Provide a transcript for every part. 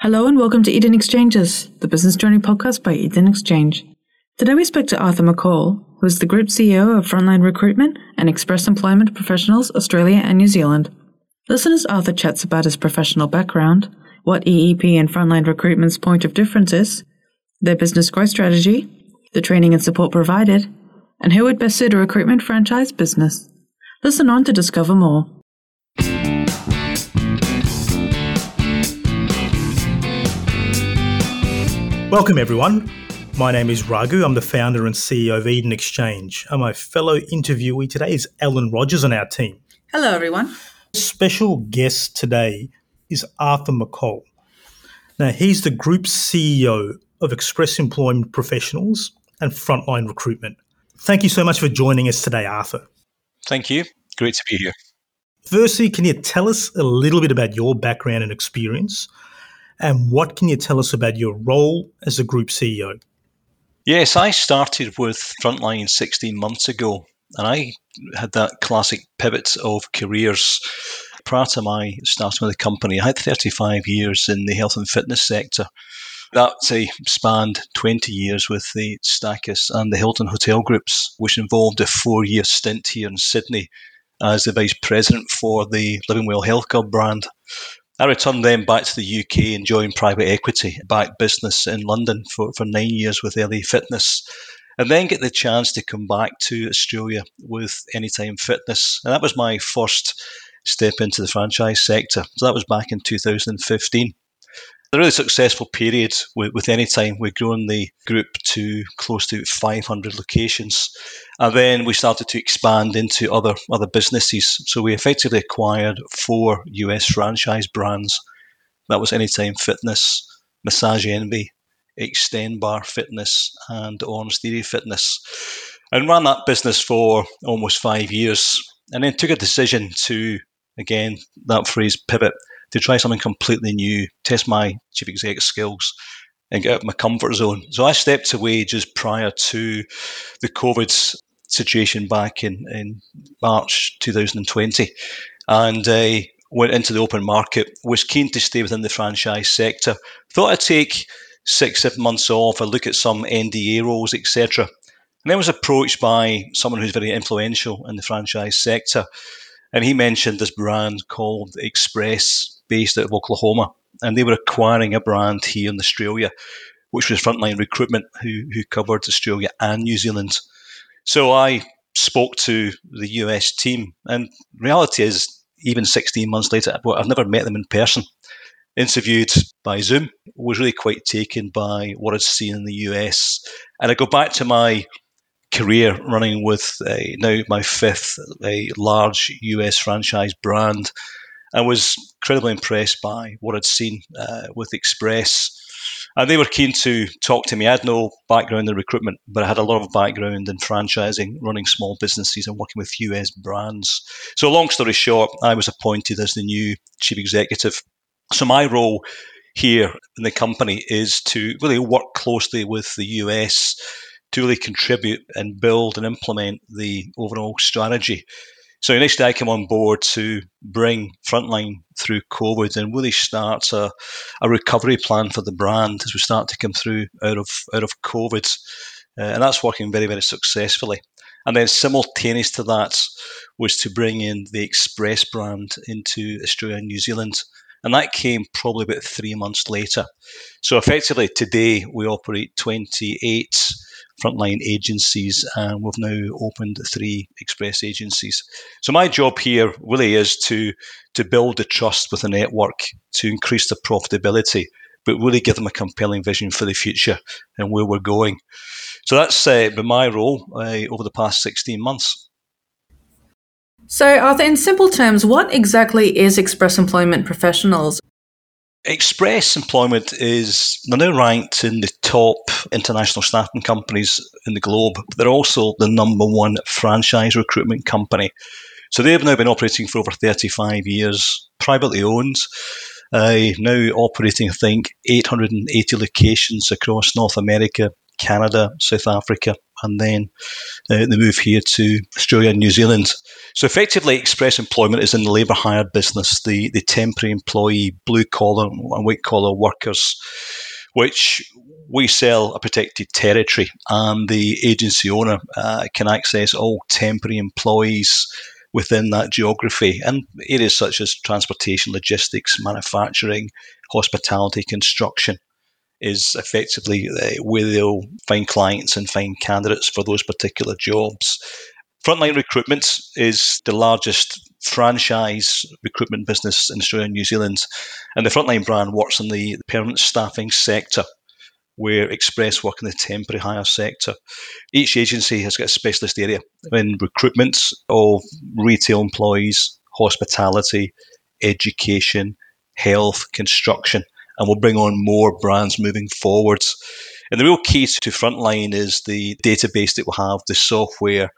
Hello and welcome to Eden Exchanges, the business journey podcast by Eden Exchange. Today we spoke to Arthur McCall, who is the Group CEO of Frontline Recruitment and Express Employment Professionals Australia and New Zealand. Listeners, Arthur chats about his professional background, what EEP and Frontline Recruitment's point of difference is, their business growth strategy, the training and support provided, and who would best suit a recruitment franchise business. Listen on to discover more. Welcome, everyone. My name is Raghu. I'm the founder and CEO of Eden Exchange. And my fellow interviewee today is Ellen Rogers on our team. Hello, everyone. Special guest today is Arthur McCall. Now, he's the group CEO of Express Employment Professionals and Frontline Recruitment. Thank you so much for joining us today, Arthur. Thank you. Great to be here. Firstly, can you tell us a little bit about your background and experience? And what can you tell us about your role as a group CEO? Yes, I started with Frontline 16 months ago, and I had that classic pivot of careers. Prior to my starting with the company, I had 35 years in the health and fitness sector. That say, spanned 20 years with the Stakis and the Hilton Hotel Groups, which involved a four year stint here in Sydney as the vice president for the Living Well Health Club brand. I returned then back to the UK and joined private equity backed business in London for, for nine years with LA Fitness. And then get the chance to come back to Australia with Anytime Fitness. And that was my first step into the franchise sector. So that was back in 2015 a really successful period with, with Anytime. We've grown the group to close to 500 locations. And then we started to expand into other, other businesses. So we effectively acquired four US franchise brands. That was Anytime Fitness, Massage Envy, Xtend Barre Fitness, and Orange Theory Fitness. And ran that business for almost five years. And then took a decision to, again, that phrase pivot to try something completely new, test my chief executive skills, and get out of my comfort zone. So I stepped away just prior to the COVID situation back in, in March 2020 and uh, went into the open market, was keen to stay within the franchise sector. Thought I'd take six, seven months off, a look at some NDA roles, etc. And then was approached by someone who's very influential in the franchise sector. And he mentioned this brand called Express based out of Oklahoma, and they were acquiring a brand here in Australia, which was Frontline Recruitment, who, who covered Australia and New Zealand. So I spoke to the US team, and reality is, even 16 months later, I've never met them in person. Interviewed by Zoom, was really quite taken by what I'd seen in the US. And I go back to my career running with uh, now my fifth a large US franchise brand I was incredibly impressed by what I'd seen uh, with Express. And they were keen to talk to me. I had no background in recruitment, but I had a lot of background in franchising, running small businesses, and working with US brands. So, long story short, I was appointed as the new chief executive. So, my role here in the company is to really work closely with the US to really contribute and build and implement the overall strategy so initially, I came on board to bring Frontline through COVID and really start a, a recovery plan for the brand as we start to come through out of out of COVID, uh, and that's working very very successfully. And then simultaneous to that was to bring in the Express brand into Australia and New Zealand. And that came probably about three months later. So effectively, today we operate 28 frontline agencies, and we've now opened three express agencies. So my job here really is to to build the trust with the network, to increase the profitability, but really give them a compelling vision for the future and where we're going. So that's uh, been my role uh, over the past 16 months. So, Arthur, in simple terms, what exactly is Express Employment Professionals? Express Employment is they're now ranked in the top international staffing companies in the globe. They're also the number one franchise recruitment company. So they've now been operating for over 35 years, privately owned. Uh, now operating, I think, 880 locations across North America, Canada, South Africa, and then uh, they move here to Australia and New Zealand. So effectively, Express Employment is in the labour hire business, the, the temporary employee, blue collar and white collar workers, which we sell a protected territory, and the agency owner uh, can access all temporary employees within that geography and areas such as transportation, logistics, manufacturing, hospitality, construction is effectively uh, where they'll find clients and find candidates for those particular jobs. Frontline Recruitment is the largest franchise recruitment business in Australia and New Zealand, and the Frontline brand works in the permanent staffing sector where Express work in the temporary hire sector. Each agency has got a specialist area in recruitment of retail employees, hospitality, education, health, construction, and we'll bring on more brands moving forwards. And the real key to Frontline is the database that we have, the software.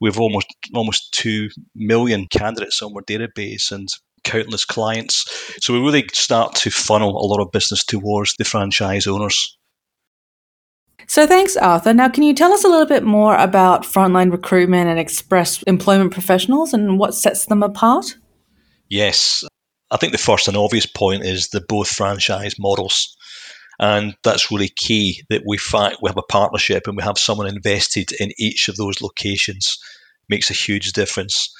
We've almost almost two million candidates on our database and countless clients. So we really start to funnel a lot of business towards the franchise owners. So thanks, Arthur. Now, can you tell us a little bit more about frontline recruitment and express employment professionals and what sets them apart? Yes. I think the first and obvious point is the both franchise models. And that's really key that we fact we have a partnership and we have someone invested in each of those locations makes a huge difference.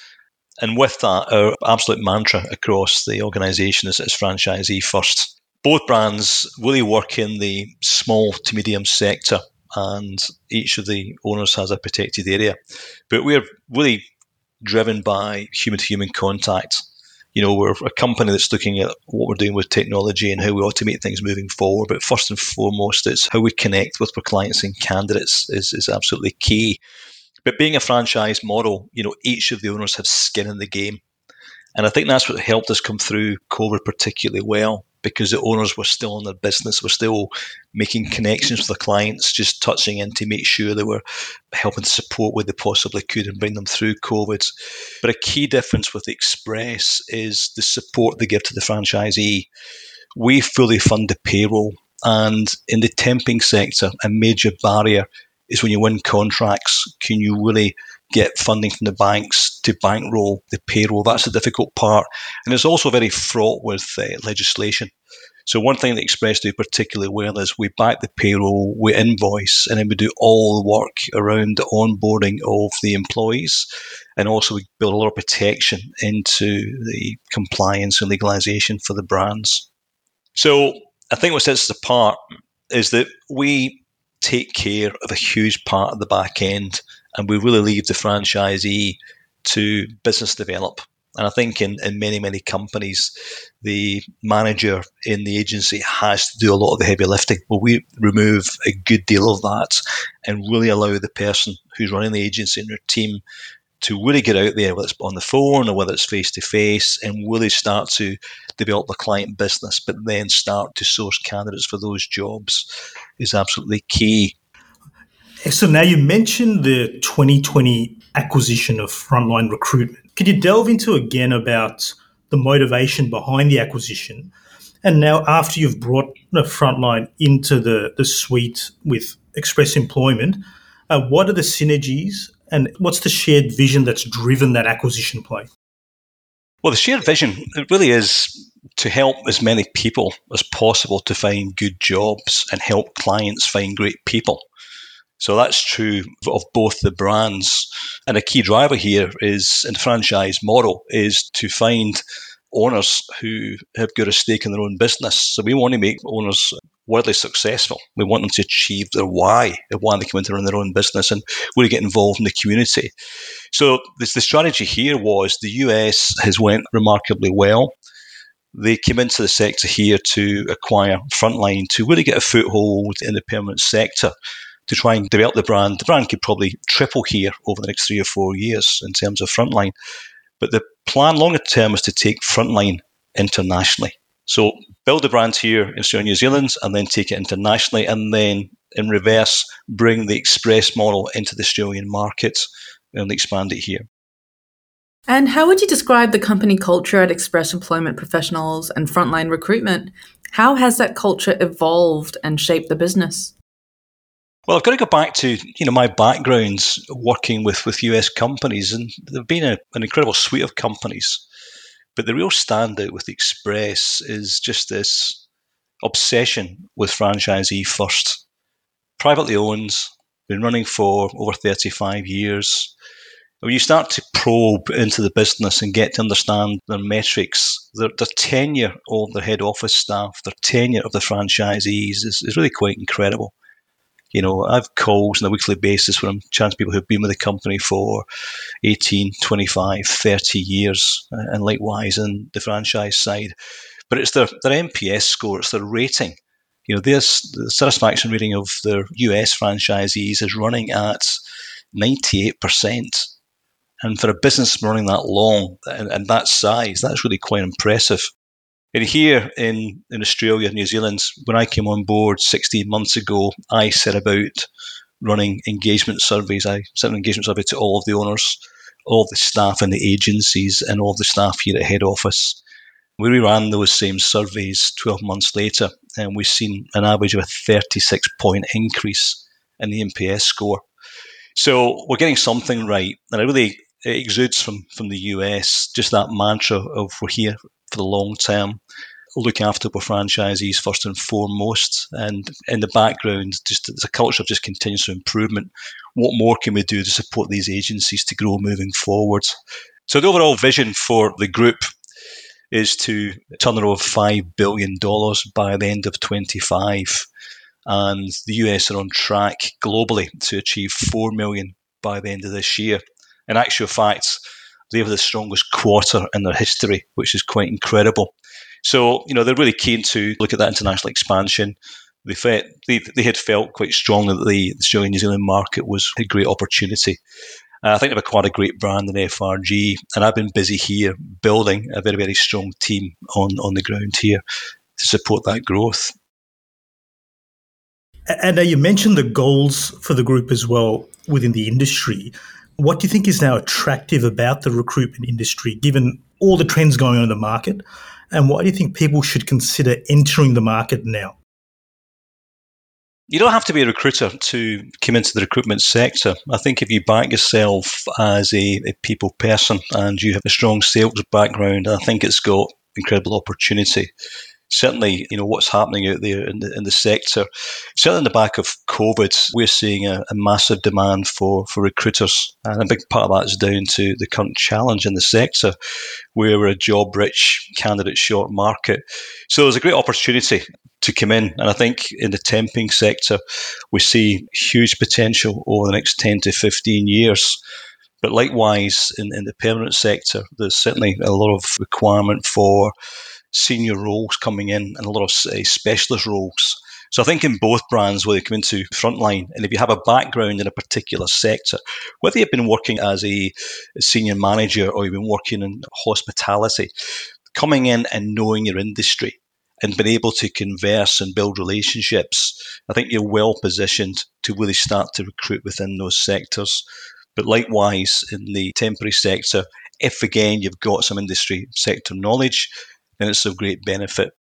And with that, our absolute mantra across the organisation is, is franchisee first both brands really work in the small to medium sector, and each of the owners has a protected area. But we're really driven by human to human contact. You know, we're a company that's looking at what we're doing with technology and how we automate things moving forward. But first and foremost, it's how we connect with our clients and candidates is, is absolutely key. But being a franchise model, you know, each of the owners have skin in the game. And I think that's what helped us come through COVID particularly well because the owners were still in their business, were still making connections with the clients, just touching in to make sure they were helping to support where they possibly could and bring them through COVID. But a key difference with Express is the support they give to the franchisee. We fully fund the payroll, and in the temping sector, a major barrier is when you win contracts, can you really get funding from the banks to bankroll the payroll? That's the difficult part. And it's also very fraught with uh, legislation. So one thing that Express do particularly well is we back the payroll, we invoice, and then we do all the work around the onboarding of the employees. And also we build a lot of protection into the compliance and legalization for the brands. So I think what sets us apart is that we take care of a huge part of the back end and we really leave the franchisee to business develop. And I think in, in many, many companies, the manager in the agency has to do a lot of the heavy lifting. Well, we remove a good deal of that and really allow the person who's running the agency and their team to really get out there, whether it's on the phone or whether it's face to face, and really start to develop the client business, but then start to source candidates for those jobs is absolutely key. So now you mentioned the 2020 acquisition of Frontline Recruitment. Could you delve into again about the motivation behind the acquisition? And now, after you've brought Frontline into the, the suite with Express Employment, uh, what are the synergies and what's the shared vision that's driven that acquisition play? Well, the shared vision it really is to help as many people as possible to find good jobs and help clients find great people. So that's true of both the brands. And a key driver here is in franchise model is to find owners who have got a stake in their own business. So we want to make owners wildly successful. We want them to achieve their why, why they come into run their own business and really get involved in the community. So this, the strategy here was the US has went remarkably well. They came into the sector here to acquire Frontline to really get a foothold in the permanent sector to try and develop the brand. The brand could probably triple here over the next three or four years in terms of Frontline. But the plan longer term is to take Frontline internationally. So build the brand here in Australia, New Zealand, and then take it internationally, and then in reverse, bring the express model into the Australian market and expand it here. And how would you describe the company culture at Express Employment Professionals and Frontline Recruitment? How has that culture evolved and shaped the business? Well, I've got to go back to you know my backgrounds working with, with US companies, and there've been a, an incredible suite of companies. But the real standout with Express is just this obsession with franchisee first. Privately owned, been running for over 35 years. When you start to probe into the business and get to understand their metrics, their, their tenure of their head office staff, their tenure of the franchisees is, is really quite incredible. You know, I've calls on a weekly basis where I'm to people who've been with the company for 18, 25, 30 years, uh, and likewise in the franchise side. But it's their, their NPS score, it's their rating. You know, their the satisfaction rating of their US franchisees is running at 98%. And for a business running that long and, and that size, that's really quite impressive. And here in, in Australia, New Zealand, when I came on board 16 months ago, I set about running engagement surveys. I sent an engagement survey to all of the owners, all the staff in the agencies, and all the staff here at head office. We ran those same surveys 12 months later, and we've seen an average of a 36 point increase in the NPS score. So we're getting something right, and I really it exudes from from the US just that mantra of we're here for the long term, look after our franchisees first and foremost. And in the background, just the culture of just continuous improvement. What more can we do to support these agencies to grow moving forward? So the overall vision for the group is to turn over $5 billion by the end of 25. And the US are on track globally to achieve 4 million by the end of this year. In actual fact, they have the strongest quarter in their history, which is quite incredible. So, you know, they're really keen to look at that international expansion. They, felt, they, they had felt quite strongly that the Australian New Zealand market was a great opportunity. Uh, I think they've acquired a great brand in FRG, and I've been busy here building a very, very strong team on, on the ground here to support that growth. And uh, you mentioned the goals for the group as well within the industry. What do you think is now attractive about the recruitment industry, given all the trends going on in the market? And why do you think people should consider entering the market now? You don't have to be a recruiter to come into the recruitment sector. I think if you back yourself as a, a people person and you have a strong sales background, I think it's got incredible opportunity certainly, you know, what's happening out there in the, in the sector. Certainly in the back of COVID, we're seeing a, a massive demand for, for recruiters. And a big part of that is down to the current challenge in the sector, where we're a job rich, candidate short market. So there's a great opportunity to come in. And I think in the temping sector, we see huge potential over the next 10 to 15 years. But likewise, in, in the permanent sector, there's certainly a lot of requirement for senior roles coming in and a lot of uh, specialist roles. So I think in both brands, where they come into frontline, and if you have a background in a particular sector, whether you've been working as a senior manager or you've been working in hospitality, coming in and knowing your industry and being able to converse and build relationships, I think you're well positioned to really start to recruit within those sectors. But likewise, in the temporary sector, if again you've got some industry sector knowledge, then it's of great benefit.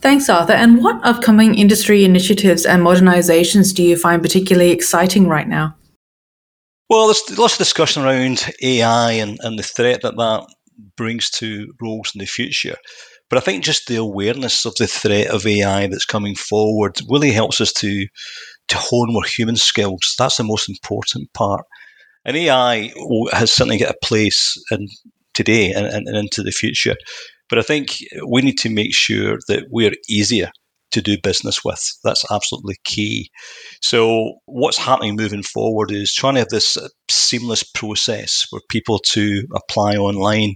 Thanks, Arthur. And what upcoming industry initiatives and modernizations do you find particularly exciting right now? Well, there's lots of discussion around AI and, and the threat that that brings to roles in the future. But I think just the awareness of the threat of AI that's coming forward really helps us to to hone more human skills. That's the most important part. And AI has certainly got a place in today and, and, and into the future. But I think we need to make sure that we're easier to do business with. That's absolutely key. So, what's happening moving forward is trying to have this seamless process for people to apply online.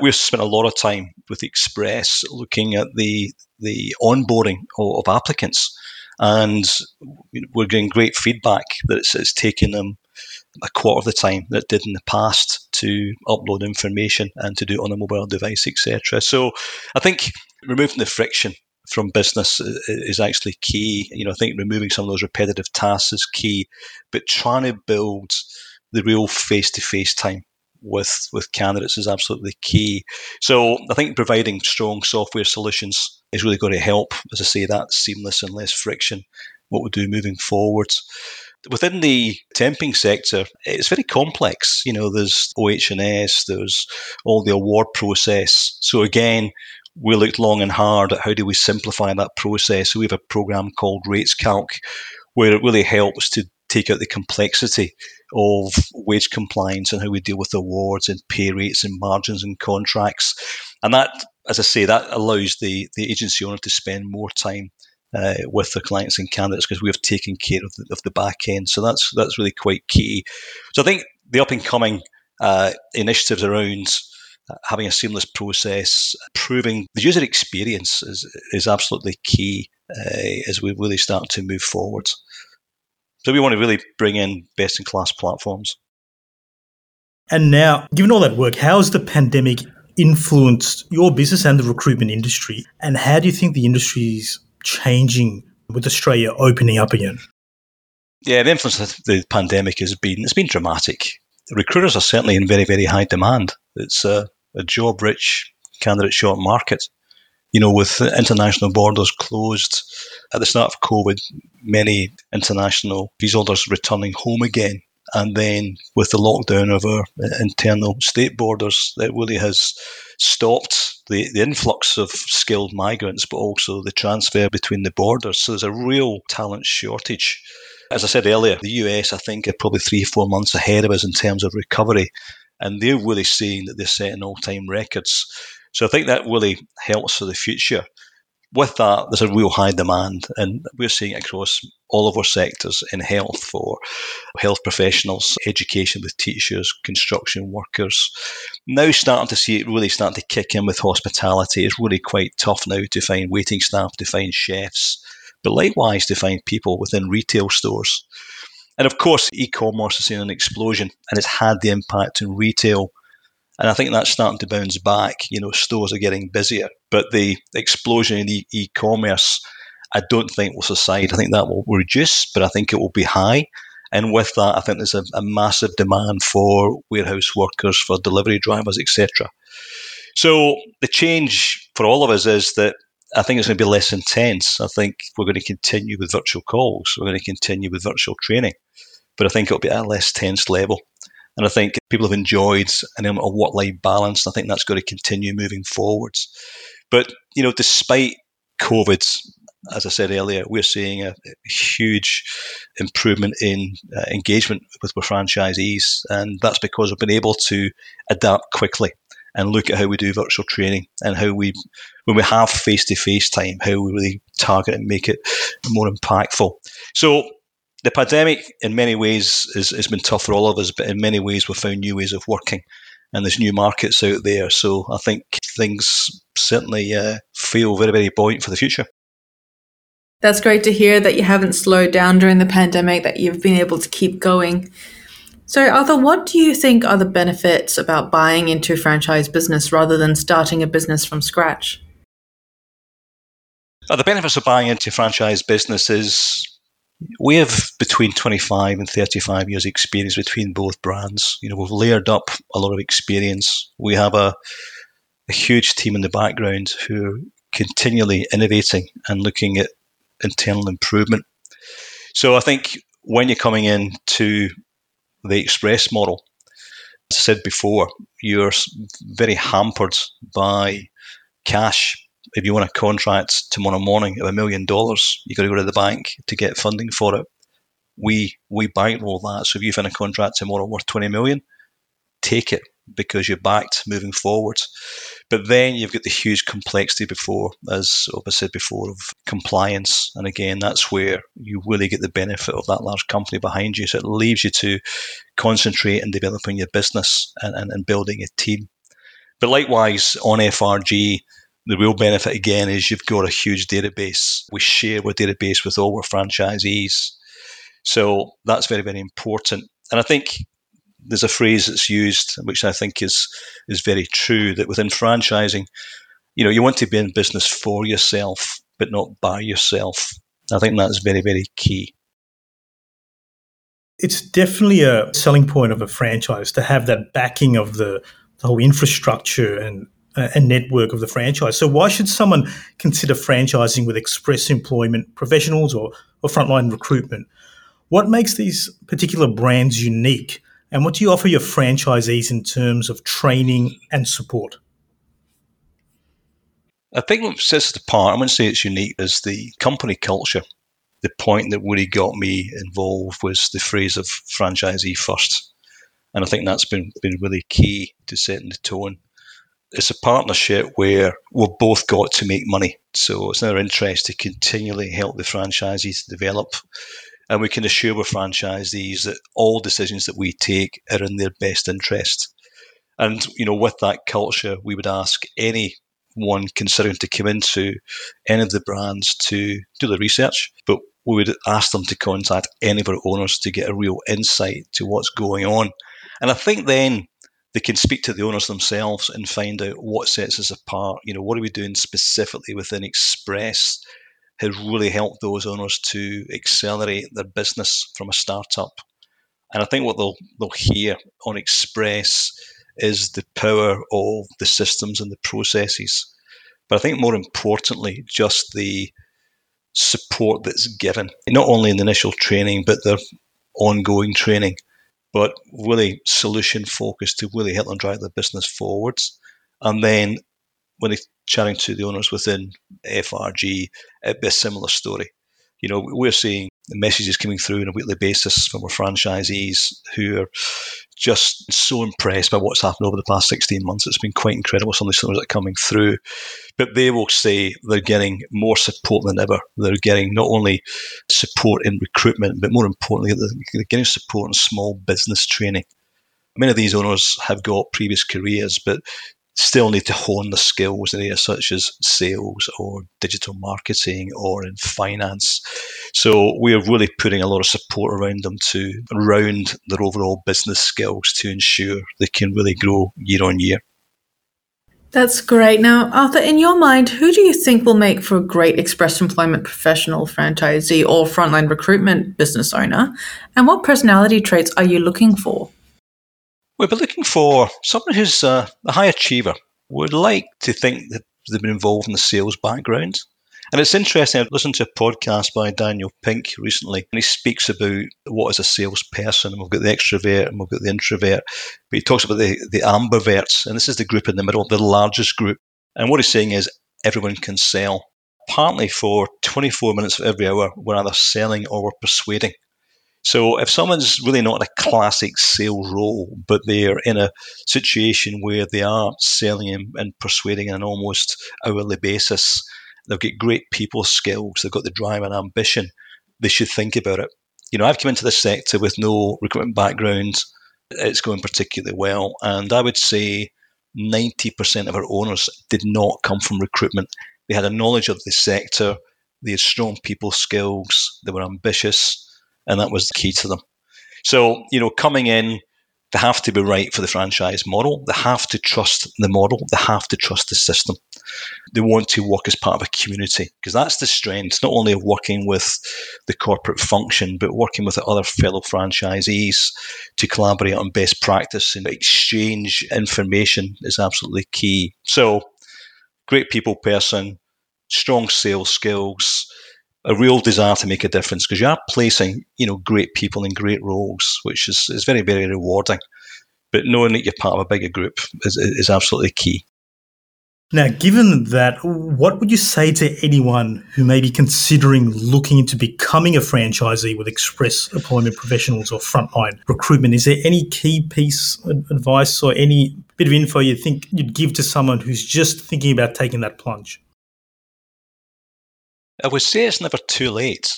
We've spent a lot of time with Express looking at the the onboarding of, of applicants, and we're getting great feedback that it's, it's taking them a quarter of the time that did in the past to upload information and to do it on a mobile device, etc. So I think removing the friction from business is actually key. You know, I think removing some of those repetitive tasks is key, but trying to build the real face-to-face time with with candidates is absolutely key. So I think providing strong software solutions is really going to help, as I say, that seamless and less friction what we do moving forwards. Within the temping sector, it's very complex. You know, there's OH&S, there's all the award process. So again, we looked long and hard at how do we simplify that process. So we have a program called Rates Calc, where it really helps to take out the complexity of wage compliance and how we deal with awards and pay rates and margins and contracts. And that, as I say, that allows the, the agency owner to spend more time uh, with the clients and candidates because we have taken care of the, of the back end. So that's that's really quite key. So I think the up and coming uh, initiatives around uh, having a seamless process, improving the user experience is is absolutely key uh, as we really start to move forward. So we want to really bring in best in class platforms. And now, given all that work, how has the pandemic influenced your business and the recruitment industry? And how do you think the industry is changing with Australia opening up again? Yeah, the influence of the pandemic has been it's been dramatic. Recruiters are certainly in very very high demand. It's a, a job rich, candidate short market. You know, with international borders closed at the start of COVID, many international visa holders returning home again and then with the lockdown of our internal state borders, that really has stopped the, the influx of skilled migrants, but also the transfer between the borders. So there's a real talent shortage. As I said earlier, the US, I think, are probably three, four months ahead of us in terms of recovery. And they're really seeing that they're setting all time records. So I think that really helps for the future with that, there's a real high demand, and we're seeing it across all of our sectors in health for health professionals, education with teachers, construction workers. Now starting to see it really starting to kick in with hospitality. It's really quite tough now to find waiting staff, to find chefs, but likewise to find people within retail stores. And of course, e-commerce has seen an explosion, and it's had the impact in retail and I think that's starting to bounce back. You know, stores are getting busier, but the explosion in e- commerce I don't think will subside. I think that will reduce, but I think it will be high. And with that, I think there's a, a massive demand for warehouse workers, for delivery drivers, etc. So the change for all of us is that I think it's going to be less intense. I think we're going to continue with virtual calls. We're going to continue with virtual training, but I think it'll be at a less tense level. And I think people have enjoyed an element of work life balance. I think that's going to continue moving forwards. But, you know, despite COVID, as I said earlier, we're seeing a huge improvement in uh, engagement with our franchisees. And that's because we've been able to adapt quickly and look at how we do virtual training and how we, when we have face to face time, how we really target and make it more impactful. So the pandemic, in many ways, is, has been tough for all of us, but in many ways, we've found new ways of working and there's new markets out there. So I think things certainly uh, feel very, very buoyant for the future. That's great to hear that you haven't slowed down during the pandemic, that you've been able to keep going. So, Arthur, what do you think are the benefits about buying into franchise business rather than starting a business from scratch? Uh, the benefits of buying into franchise business is we have between 25 and 35 years experience between both brands. You know, we've layered up a lot of experience. We have a, a huge team in the background who are continually innovating and looking at internal improvement. So I think when you're coming in to the express model, as I said before, you're very hampered by cash if you want a contract tomorrow morning of a million dollars, you got to go to the bank to get funding for it. We we bankroll that. So if you find a contract tomorrow worth twenty million, take it because you're backed moving forward. But then you've got the huge complexity before, as I said before, of compliance. And again, that's where you really get the benefit of that large company behind you. So it leaves you to concentrate on developing your business and, and, and building a team. But likewise, on FRG, the real benefit again is you've got a huge database. We share our database with all our franchisees. So that's very, very important. And I think there's a phrase that's used, which I think is is very true, that within franchising, you know, you want to be in business for yourself, but not by yourself. I think that's very, very key. It's definitely a selling point of a franchise to have that backing of the, the whole infrastructure and a network of the franchise. So why should someone consider franchising with express employment professionals or, of frontline recruitment. What makes these particular brands unique, and what do you offer your franchisees in terms of training and support? I think what sets it apart, I wouldn't say it's unique, is the company culture. The point that really got me involved was the phrase of franchisee first. And I think that's been, been really key to setting the tone. It's a partnership where we've both got to make money. So it's in our interest to continually help the franchisees develop and we can assure our franchisees that all decisions that we take are in their best interest. And you know, with that culture, we would ask any one considering to come into any of the brands to do the research, but we would ask them to contact any of our owners to get a real insight to what's going on. And I think then they can speak to the owners themselves and find out what sets us apart. You know, what are we doing specifically within Express has really helped those owners to accelerate their business from a startup. And I think what they'll they'll hear on Express is the power of the systems and the processes. But I think more importantly, just the support that's given, not only in the initial training, but the ongoing training, but really solution focused to really help them drive their business forwards. And then when they chatting to the owners within FRG, it'd be a similar story. You know, we're seeing messages coming through on a weekly basis from our franchisees who are just so impressed by what's happened over the past 16 months. It's been quite incredible, some of the stories that are coming through. But they will say they're getting more support than ever. They're getting not only support in recruitment, but more importantly, they're getting support in small business training. Many of these owners have got previous careers, but still need to hone the skills in areas such as sales or digital marketing or in finance. So we are really putting a lot of support around them to round their overall business skills to ensure they can really grow year on year. That's great. Now, Arthur, in your mind, who do you think will make for a great express employment professional, franchisee, or frontline recruitment business owner? And what personality traits are you looking for? We'll be looking for someone who's a, a high achiever. Would like to think that they've been involved in the sales background. And it's interesting, I listened to a podcast by Daniel Pink recently, and he speaks about what is a salesperson. And we've got the extrovert and we've got the introvert, but he talks about the, the ambiverts, and this is the group in the middle, the largest group. And what he's saying is everyone can sell. Partly for 24 minutes of every hour, we're either selling or we're persuading. So if someone's really not in a classic sales role, but they're in a situation where they are selling and, persuading on an almost hourly basis, they've got great people skills, they've got the drive and ambition, they should think about it. You know, I've come into this sector with no recruitment background. It's going particularly well. And I would say 90% of our owners did not come from recruitment. They had a knowledge of the sector, they had strong people skills, they were ambitious, and that was the key to them. So, you know, coming in, they have to be right for the franchise model. They have to trust the model. They have to trust the system. They want to work as part of a community because that's the strength, not only of working with the corporate function, but working with the other fellow franchisees to collaborate on best practice and exchange information is absolutely key. So, great people person, strong sales skills, a real desire to make a difference because you are placing, you know, great people in great roles, which is, is very, very rewarding. But knowing that you're part of a bigger group is, is absolutely key. Now, given that, what would you say to anyone who may be considering looking into becoming a franchisee with express employment professionals or frontline recruitment? Is there any key piece of advice or any bit of info you think you'd give to someone who's just thinking about taking that plunge? I would say it's never too late.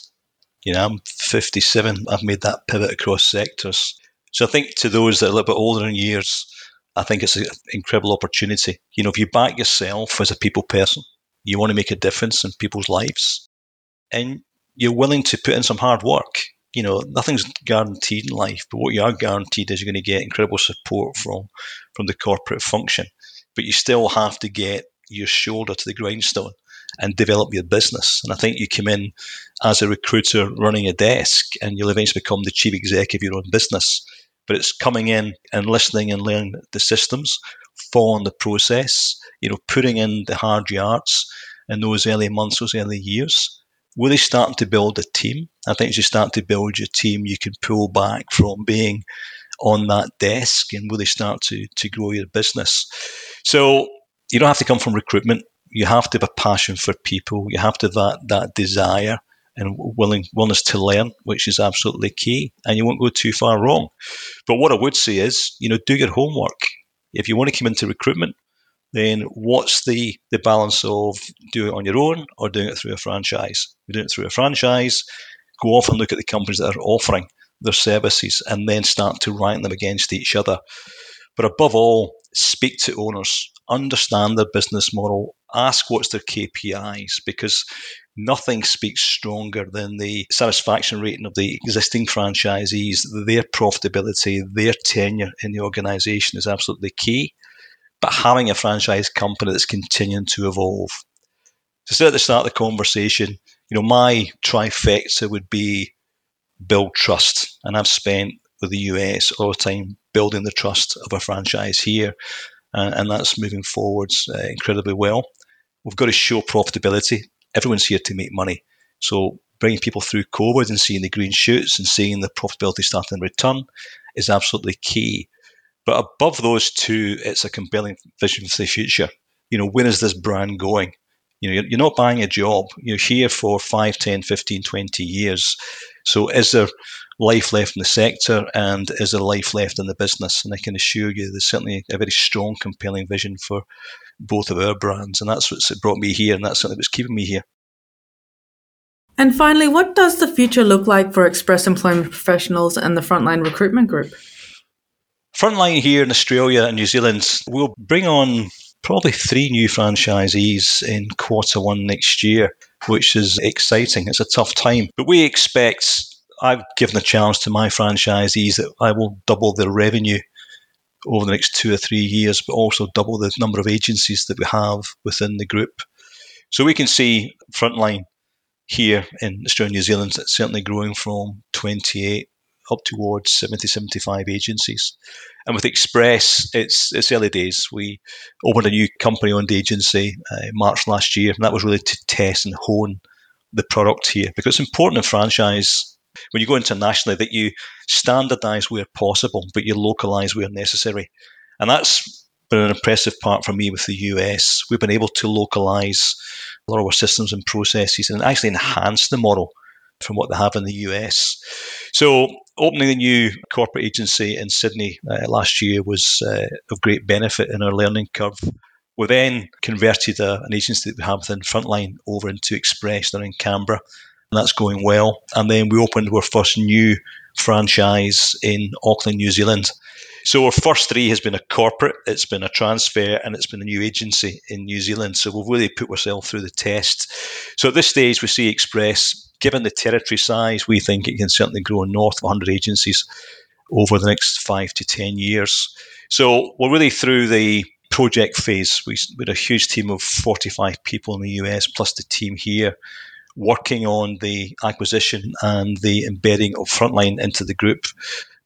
You know, I'm 57. I've made that pivot across sectors. So I think to those that are a little bit older in years, I think it's an incredible opportunity. You know, if you back yourself as a people person, you want to make a difference in people's lives, and you're willing to put in some hard work. You know, nothing's guaranteed in life, but what you are guaranteed is you're going to get incredible support from from the corporate function. But you still have to get your shoulder to the grindstone and develop your business. And I think you come in as a recruiter running a desk and you'll eventually become the chief executive of your own business. But it's coming in and listening and learning the systems, following the process, you know, putting in the hard yards in those early months, those early years. Really starting to build a team. I think as you start to build your team, you can pull back from being on that desk and really start to, to grow your business. So you don't have to come from recruitment. You have to have a passion for people. You have to have that, that desire and willing willingness to learn, which is absolutely key. And you won't go too far wrong. But what I would say is, you know, do your homework. If you want to come into recruitment, then what's the, the balance of doing it on your own or doing it through a franchise? If doing it through a franchise, go off and look at the companies that are offering their services and then start to rank them against each other. But above all, speak to owners, understand their business model, ask what's their KPIs because nothing speaks stronger than the satisfaction rating of the existing franchisees. Their profitability, their tenure in the organization is absolutely key. But having a franchise company that's continuing to evolve. So, at the start of the conversation, you know, my trifecta would be build trust. And I've spent with the US all the time building the trust of a franchise here. And that's moving forwards uh, incredibly well. We've got to show profitability. Everyone's here to make money. So bringing people through COVID and seeing the green shoots and seeing the profitability starting to return is absolutely key. But above those two, it's a compelling vision for the future. You know, where is this brand going? You know, you're not buying a job. You're here for 5, 10, 15, 20 years. So is there life left in the sector and is there life left in the business? And I can assure you there's certainly a very strong, compelling vision for both of our brands. And that's what's brought me here and that's something that's keeping me here. And finally, what does the future look like for Express Employment Professionals and the Frontline Recruitment Group? Frontline here in Australia and New Zealand will bring on probably three new franchisees in quarter one next year, which is exciting. It's a tough time, but we expect. I've given a challenge to my franchisees that I will double their revenue over the next two or three years, but also double the number of agencies that we have within the group. So we can see Frontline here in Australia and New Zealand, it's certainly growing from 28 up towards 70, 75 agencies. And with Express, it's it's early days. We opened a new company-owned agency uh, March last year, and that was really to test and hone the product here because it's important in franchise when you go internationally that you standardize where possible, but you localize where necessary. And that's been an impressive part for me with the US. We've been able to localize a lot of our systems and processes and actually enhance the model from what they have in the US. So, opening a new corporate agency in Sydney uh, last year was uh, of great benefit in our learning curve. We then converted a, an agency that we have within Frontline over into Express down in Canberra, and that's going well. And then we opened our first new franchise in Auckland, New Zealand. So our first three has been a corporate, it's been a transfer, and it's been a new agency in New Zealand. So we've really put ourselves through the test. So at this stage, we see Express, given the territory size, we think it can certainly grow north of 100 agencies over the next five to 10 years. So we're really through the project phase. We, we had a huge team of 45 people in the US, plus the team here working on the acquisition and the embedding of Frontline into the group.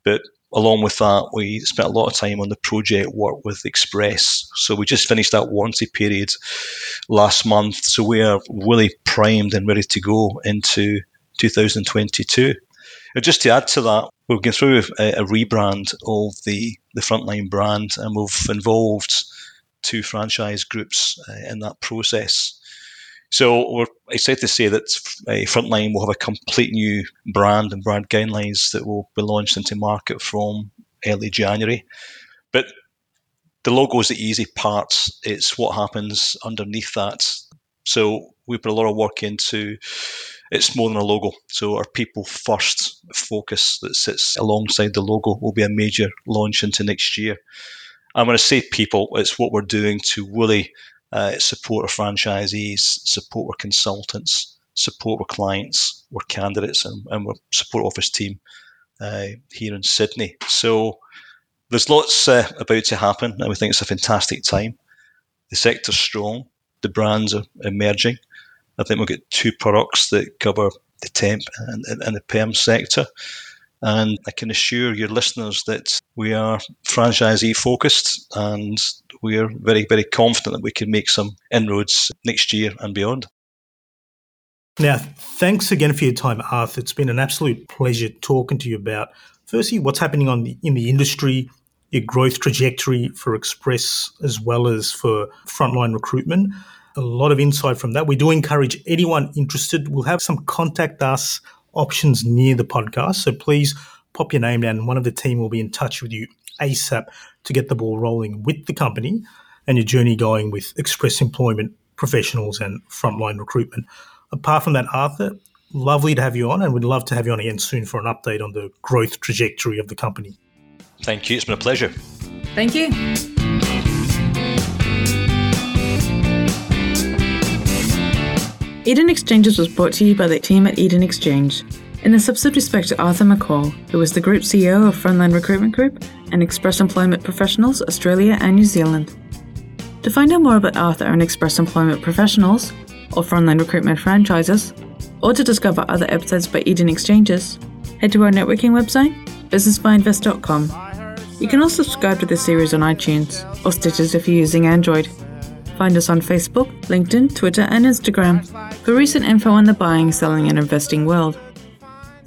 But along with that, we spent a lot of time on the project work with Express. So we just finished that warranty period last month. So we are really primed and ready to go into 2022. And just to add to that, we've gone through a, a rebrand of the, the Frontline brand and we've involved two franchise groups uh, in that process. So we're excited to say that uh, Frontline will have a complete new brand and brand guidelines that will be launched into market from early January. But the logo is the easy part. It's what happens underneath that. So we put a lot of work into it's more than a logo. So our people first focus that sits alongside the logo will be a major launch into next year. I'm going to say people, it's what we're doing to really uh, support our franchisees, support our consultants, support our clients, our candidates, and, and our support office team uh, here in Sydney. So there's lots uh, about to happen, and we think it's a fantastic time. The sector's strong, the brands are emerging. I think we've got two products that cover the temp and, and the perm sector. And I can assure your listeners that we are franchisee focused and we are very, very confident that we can make some inroads next year and beyond. Now, thanks again for your time, Arthur. It's been an absolute pleasure talking to you about, firstly, what's happening on the, in the industry, your growth trajectory for Express as well as for frontline recruitment. A lot of insight from that. We do encourage anyone interested. We'll have some contact us options near the podcast. So please pop your name down. And one of the team will be in touch with you ASAP to get the ball rolling with the company and your journey going with Express Employment professionals and frontline recruitment. Apart from that, Arthur, lovely to have you on, and we'd love to have you on again soon for an update on the growth trajectory of the company. Thank you. It's been a pleasure. Thank you. Eden Exchanges was brought to you by the team at Eden Exchange. In the subsidiary respect to Arthur McCall, who was the Group CEO of Frontline Recruitment Group and Express Employment Professionals Australia and New Zealand. To find out more about Arthur and Express Employment Professionals, or frontline recruitment franchises, or to discover other episodes by Eden Exchanges, head to our networking website, businessbyinvest.com. You can also subscribe to this series on iTunes or Stitcher if you're using Android. Find us on Facebook, LinkedIn, Twitter, and Instagram for recent info on the buying, selling, and investing world.